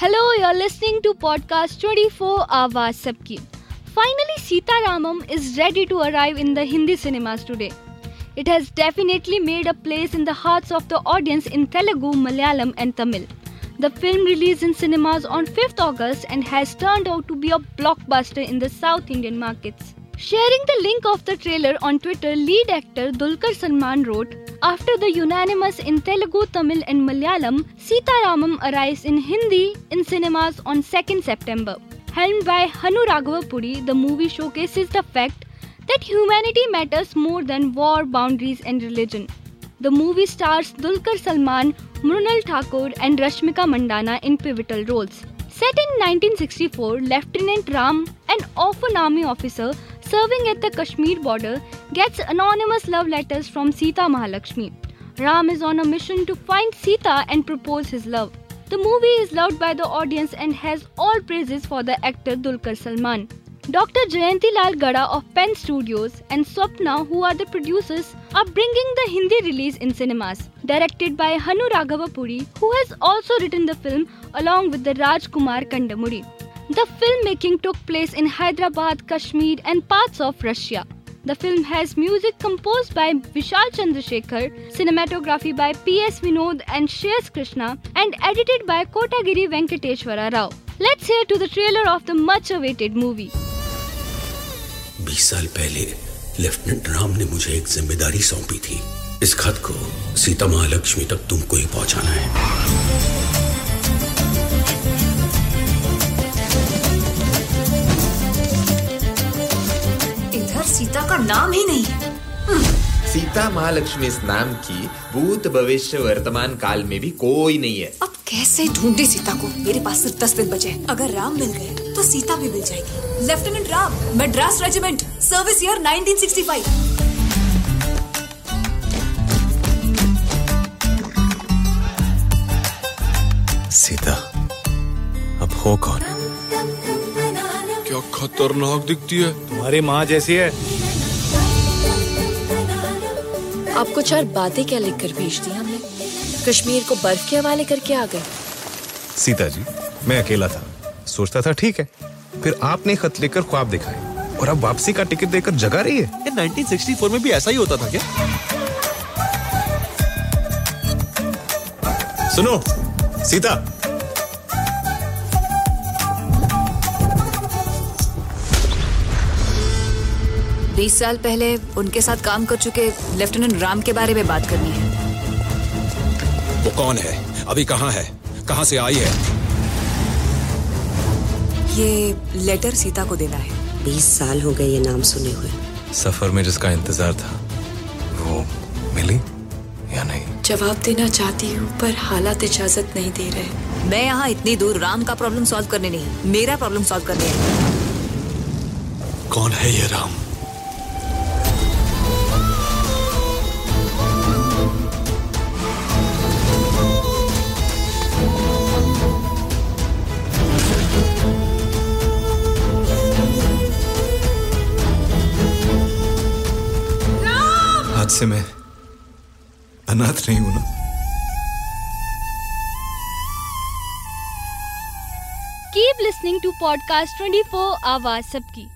Hello, you're listening to podcast 24 Awaaz Sabki. Finally, Sita Ramam is ready to arrive in the Hindi cinemas today. It has definitely made a place in the hearts of the audience in Telugu, Malayalam, and Tamil. The film released in cinemas on 5th August and has turned out to be a blockbuster in the South Indian markets. Sharing the link of the trailer on Twitter, lead actor Dulquer Salman wrote, after the unanimous in Telugu, Tamil and Malayalam, Sita Ramam arrives in Hindi in cinemas on 2nd September. Helmed by Hanu Raghavapudi, the movie showcases the fact that humanity matters more than war, boundaries and religion. The movie stars Dulquer Salman, Mrunal Thakur and Rashmika Mandana in pivotal roles. Set in 1964, Lieutenant Ram, an orphan army officer serving at the Kashmir border, gets anonymous love letters from Sita Mahalakshmi. Ram is on a mission to find Sita and propose his love. The movie is loved by the audience and has all praises for the actor Dulquer Salmaan. Dr. Jayanti Lal Gada of Pen Studios and Swapna, who are the producers, are bringing the Hindi release in cinemas. Directed by Hanu Raghavapudi, who has also written the film along with the Rajkumar Kandamudi. The filmmaking took place in Hyderabad, Kashmir, and parts of Russia. The film has music composed by Vishal Chandrasekhar, cinematography by P.S. Vinod and Shreyas Krishna, and edited by Kotagiri Venkateshwara Rao. Let's hear to the trailer of the much awaited movie. बीस साल पहले lieutenant Ram ने मुझे एक ज़िम्मेदारी सौंपी थी इस खत को सीता महालक्ष्मी तक तुमको ही पहुंचाना है नाम ही नहीं। है सीता महालक्ष्मी इस नाम की भूत भविष्य वर्तमान काल में भी कोई नहीं है। अब कैसे ढूंढे सीता को? मेरे पास सिर्फ़ दस दिन बचे हैं। अगर राम मिल गए तो सीता भी मिल जाएगी। Lieutenant Ram Madras regiment service year 1965 Sita अब हो कौन? क्या खतरनाक दिखती है? तुम्हारी माँ जैसी है। आपको चार बातें क्या लिखकर भेज दी हमने? कश्मीर को बर्फ़ के हवाले करके आ गए। सीता जी मैं अकेला था। सोचता था ठीक है फिर आपने खत लेकर ख्वाब दिखाए और अब वापसी का टिकट देकर जगा रही है। ये 1964 में भी ऐसा ही होता था क्या? सुनो सीता बीस साल पहले उनके साथ काम कर चुके लेफ्टिनेंट राम के बारे में बात करनी है। वो कौन है? अभी कहाँ है? कहाँ से आई है? ये लेटर सीता को देना है। बीस साल हो गए ये नाम सुने हुए। सफ़र में जिसका इंतज़ार था वो मिली या नहीं? जवाब देना चाहती हूँ पर हालात इजाज़त नहीं दे रहे। मैं यहाँ इतनी दूर राम का प्रॉब्लम सॉल्व करने नहीं मेरा प्रॉब्लम सॉल्व करने है। कौन है ये राम? आज से मैं अनाथ नहीं हूँ ना। Keep listening to podcast twenty four आवाज़ सबकी